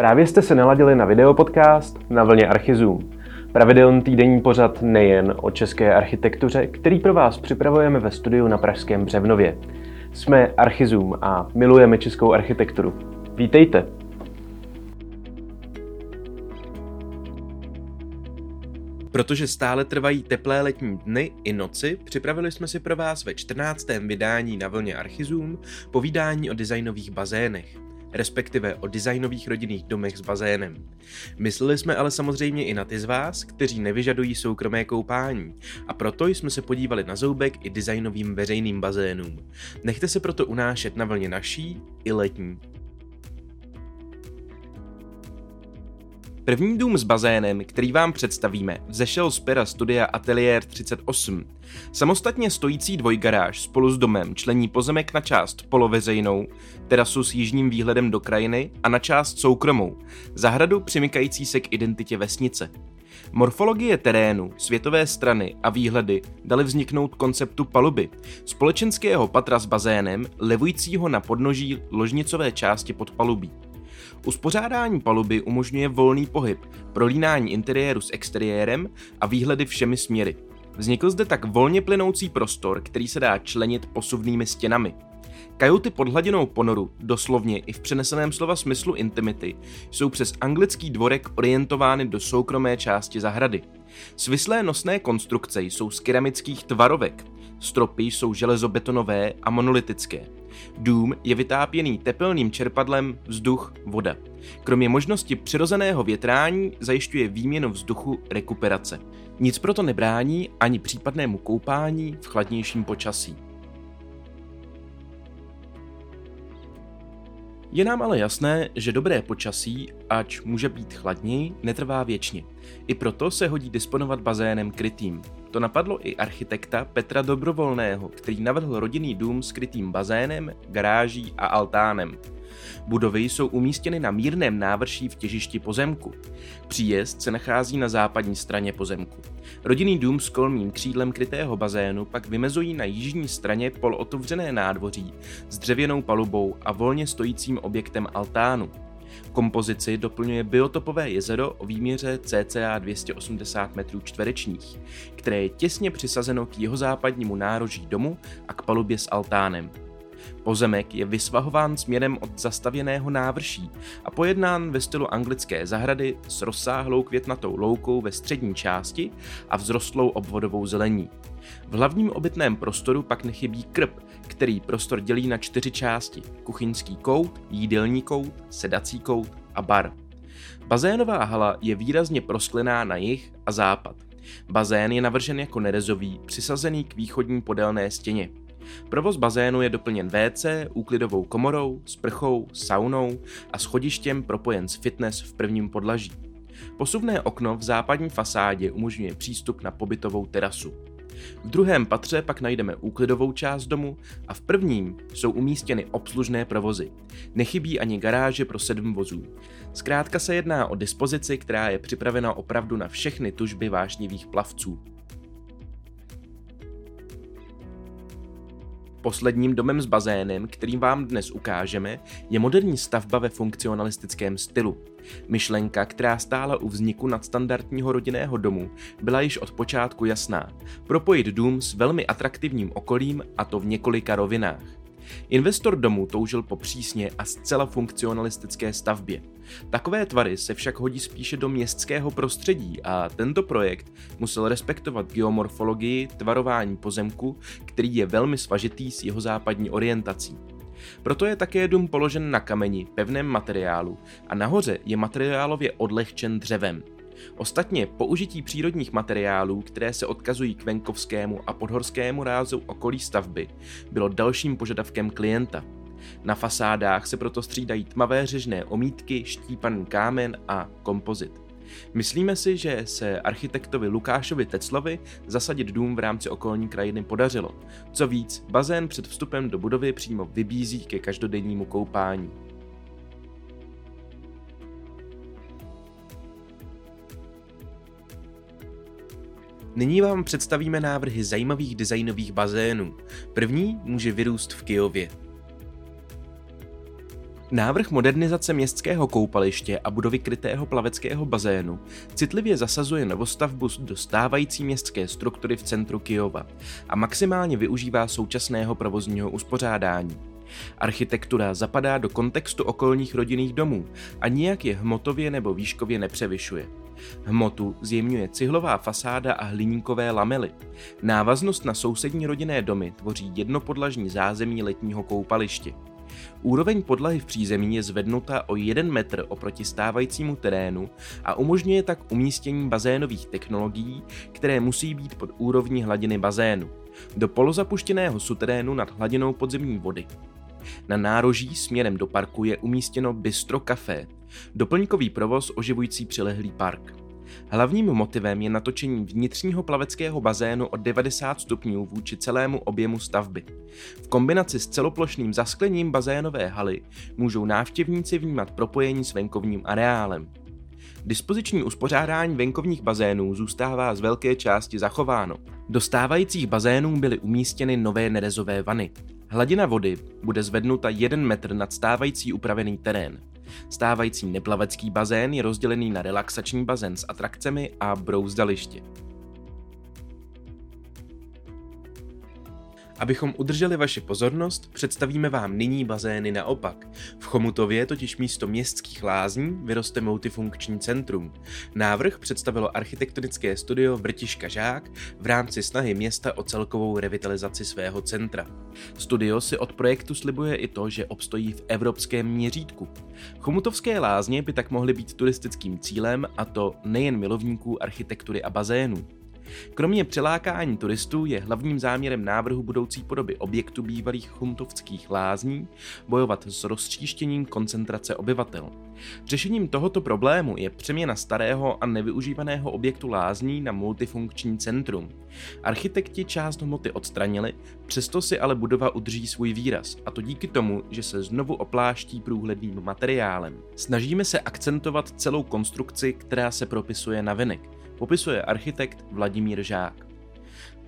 Právě jste se naladili na videopodcast na vlně Archizoom. Pravidelný týdenní pořad nejen o české architektuře, který pro vás připravujeme ve studiu na Pražském Břevnově. Jsme Archizoom a milujeme českou architekturu. Vítejte! Protože stále trvají teplé letní dny i noci, připravili jsme si pro vás ve 14. vydání na vlně Archizum povídání o designových bazénech respektive o designových rodinných domech s bazénem. Mysleli jsme ale samozřejmě i na ty z vás, kteří nevyžadují soukromé koupání a proto jsme se podívali na zoubek i designovým veřejným bazénům. Nechte se proto unášet na vlně naší i letní. První dům s bazénem, který vám představíme, vzešel z pera studia Atelier 38. Samostatně stojící dvojgaráž spolu s domem člení pozemek na část poloveřejnou, terasu s jižním výhledem do krajiny a na část soukromou, zahradu přimykající se k identitě vesnice. Morfologie terénu, světové strany a výhledy dali vzniknout konceptu paluby, společenského patra s bazénem, levujícího na podnoží ložnicové části pod palubí. Uspořádání paluby umožňuje volný pohyb, prolínání interiéru s exteriérem a výhledy všemi směry. Vznikl zde tak volně plynoucí prostor, který se dá členit posuvnými stěnami. Kajuty pod hladinou ponoru, doslovně i v přeneseném slova smyslu intimity, jsou přes anglický dvorek orientovány do soukromé části zahrady. Svislé nosné konstrukce jsou z keramických tvarovek, stropy jsou železobetonové a monolitické. Dům je vytápěný tepelným čerpadlem vzduch voda. Kromě možnosti přirozeného větrání zajišťuje výměnu vzduchu rekuperace. Nic proto nebrání ani případnému koupání v chladnějším počasí. Je nám ale jasné, že dobré počasí, ač může být chladněji, netrvá věčně. I proto se hodí disponovat bazénem krytým. To napadlo i architekta Petra Dobrovolného, který navrhl rodinný dům s krytým bazénem, garáží a altánem. Budovy jsou umístěny na mírném návrší v těžišti pozemku. Příjezd se nachází na západní straně pozemku. Rodinný dům s kolmým křídlem krytého bazénu pak vymezují na jižní straně polotevřené nádvoří s dřevěnou palubou a volně stojícím objektem altánu. Kompozici doplňuje biotopové jezero o výměře cca 280 metrů čtverečních, které je těsně přisazeno k jihozápadnímu nároží domu a k palubě s altánem. Pozemek je vysvahován směrem od zastavěného návrší a pojednán ve stylu anglické zahrady s rozsáhlou květnatou loukou ve střední části a vzrostlou obvodovou zelení. V hlavním obytném prostoru pak nechybí krb, který prostor dělí na čtyři části. Kuchyňský kout, jídelní kout, sedací kout a bar. Bazénová hala je výrazně prosklená na jih a západ. Bazén je navržen jako nerezový, přisazený k východní podélné stěně. Provoz bazénu je doplněn WC, úklidovou komorou, sprchou, saunou a schodištěm propojen s fitness v prvním podlaží. Posuvné okno v západní fasádě umožňuje přístup na pobytovou terasu. V druhém patře pak najdeme úklidovou část domu a v prvním jsou umístěny obslužné provozy. Nechybí ani garáže pro sedm vozů. Zkrátka se jedná o dispozici, která je připravena opravdu na všechny tužby vášnivých plavců. Posledním domem s bazénem, kterým vám dnes ukážeme, je moderní stavba ve funkcionalistickém stylu. Myšlenka, která stála u vzniku nadstandardního rodinného domu, byla již od počátku jasná. Propojit dům s velmi atraktivním okolím a to v několika rovinách. Investor domu toužil po přísně a zcela funkcionalistické stavbě. Takové tvary se však hodí spíše do městského prostředí a tento projekt musel respektovat geomorfologii tvarování pozemku, který je velmi svažitý s jeho západní orientací. Proto je také dům položen na kameni, pevném materiálu a nahoře je materiálově odlehčen dřevem. Ostatně použití přírodních materiálů, které se odkazují k venkovskému a podhorskému rázu okolí stavby, bylo dalším požadavkem klienta. Na fasádách se proto střídají tmavé řežné omítky, štípaný kámen a kompozit. Myslíme si, že se architektovi Lukášovi Teclovi zasadit dům v rámci okolní krajiny podařilo. Co víc, bazén před vstupem do budovy přímo vybízí ke každodennímu koupání. Nyní vám představíme návrhy zajímavých designových bazénů. První může vyrůst v Kijově. Návrh modernizace městského koupaliště a budovy krytého plaveckého bazénu citlivě zasazuje novostavbu do stávající městské struktury v centru Kyjova a maximálně využívá současného provozního uspořádání. Architektura zapadá do kontextu okolních rodinných domů a nijak je hmotově nebo výškově nepřevyšuje. Hmotu zjemňuje cihlová fasáda a hliníkové lamely. Návaznost na sousední rodinné domy tvoří jednopodlažní zázemí letního koupaliště. Úroveň podlahy v přízemí je zvednuta o 1 metr oproti stávajícímu terénu a umožňuje tak umístění bazénových technologií, které musí být pod úrovní hladiny bazénu, do polozapuštěného suterénu nad hladinou podzemní vody. Na nároží směrem do parku je umístěno Bistro Café, doplňkový provoz oživující přilehlý park. Hlavním motivem je natočení vnitřního plaveckého bazénu o 90 stupňů vůči celému objemu stavby. V kombinaci s celoplošným zasklením bazénové haly můžou návštěvníci vnímat propojení s venkovním areálem. Dispoziční uspořádání venkovních bazénů zůstává z velké části zachováno. Do stávajících bazénů byly umístěny nové nerezové vany. Hladina vody bude zvednuta 1 metr nad stávající upravený terén. Stávající neplavecký bazén je rozdělený na relaxační bazén s atrakcemi a brouzdaliště. Abychom udrželi vaši pozornost, představíme vám nyní bazény naopak. V Chomutově totiž místo městských lázní vyroste multifunkční centrum. Návrh představilo architektonické studio Vrtiška Žák v rámci snahy města o celkovou revitalizaci svého centra. Studio si od projektu slibuje i to, že obstojí v evropském měřítku. Chomutovské lázně by tak mohly být turistickým cílem a to nejen milovníků architektury a bazénů. Kromě přilákání turistů je hlavním záměrem návrhu budoucí podoby objektu bývalých chuntovských lázní bojovat s rozčíštěním koncentrace obyvatel. Řešením tohoto problému je přeměna starého a nevyužívaného objektu lázní na multifunkční centrum. Architekti část hmoty odstranili, přesto si ale budova udrží svůj výraz, a to díky tomu, že se znovu opláští průhledným materiálem. Snažíme se akcentovat celou konstrukci, která se propisuje na venek popisuje architekt Vladimír Žák.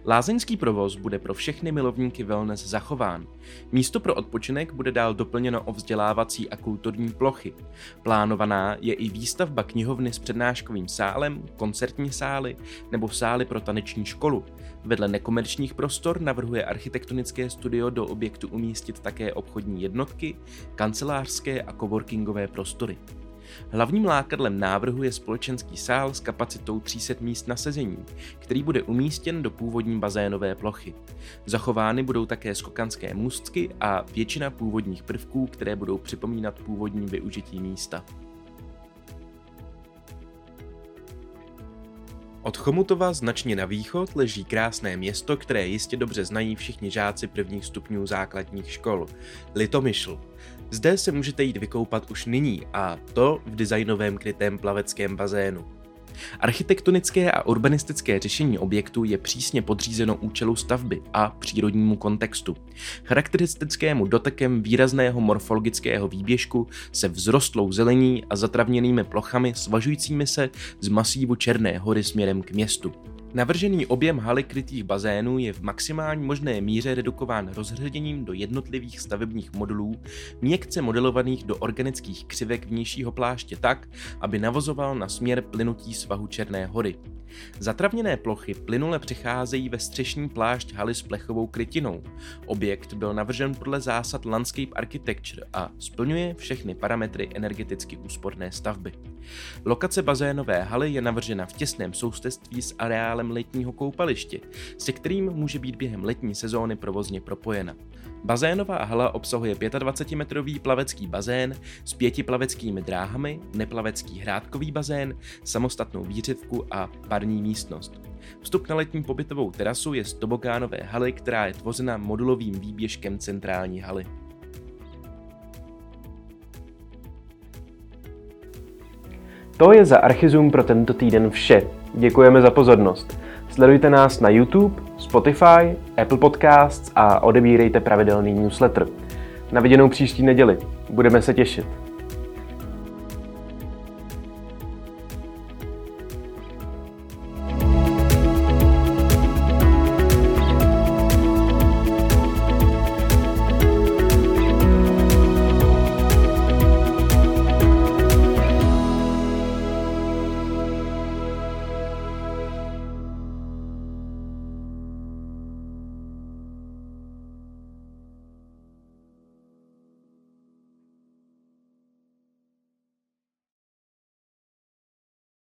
Lázeňský provoz bude pro všechny milovníky wellness zachován. Místo pro odpočinek bude dál doplněno o vzdělávací a kulturní plochy. Plánovaná je i výstavba knihovny s přednáškovým sálem, koncertní sály nebo sály pro taneční školu. Vedle nekomerčních prostor navrhuje architektonické studio do objektu umístit také obchodní jednotky, kancelářské a coworkingové prostory. Hlavním lákadlem návrhu je společenský sál s kapacitou 300 míst na sezení, který bude umístěn do původní bazénové plochy. Zachovány budou také skokanské můstky a většina původních prvků, které budou připomínat původní využití místa. Od Chomutova značně na východ leží krásné město, které jistě dobře znají všichni žáci prvních stupňů základních škol. Litomyšl. Zde se můžete jít vykoupat už nyní a to v designovém krytém plaveckém bazénu. Architektonické a urbanistické řešení objektu je přísně podřízeno účelu stavby a přírodnímu kontextu. Charakteristickému dotekem výrazného morfologického výběžku se vzrostlou zelení a zatravněnými plochami svažujícími se z masívu Černé hory směrem k městu. Navržený objem haly krytých bazénů je v maximální možné míře redukován rozhředěním do jednotlivých stavebních modulů, měkce modelovaných do organických křivek vnějšího pláště tak, aby navozoval na směr plynutí svahu Černé hory. Zatravněné plochy plynule přecházejí ve střešní plášť haly s plechovou krytinou. Objekt byl navržen podle zásad Landscape Architecture a splňuje všechny parametry energeticky úsporné stavby. Lokace bazénové haly je navržena v těsném sousedství s areálem letního koupaliště, se kterým může být během letní sezóny provozně propojena. Bazénová hala obsahuje 25-metrový plavecký bazén s pěti plaveckými dráhami, neplavecký hrádkový bazén, samostatnou výřivku a parní místnost. Vstup na letní pobytovou terasu je z tobogánové haly, která je tvořena modulovým výběžkem centrální haly. To je za Archizum pro tento týden vše. Děkujeme za pozornost. Sledujte nás na YouTube, Spotify, Apple Podcasts a odebírejte pravidelný newsletter. Na viděnou příští neděli. Budeme se těšit.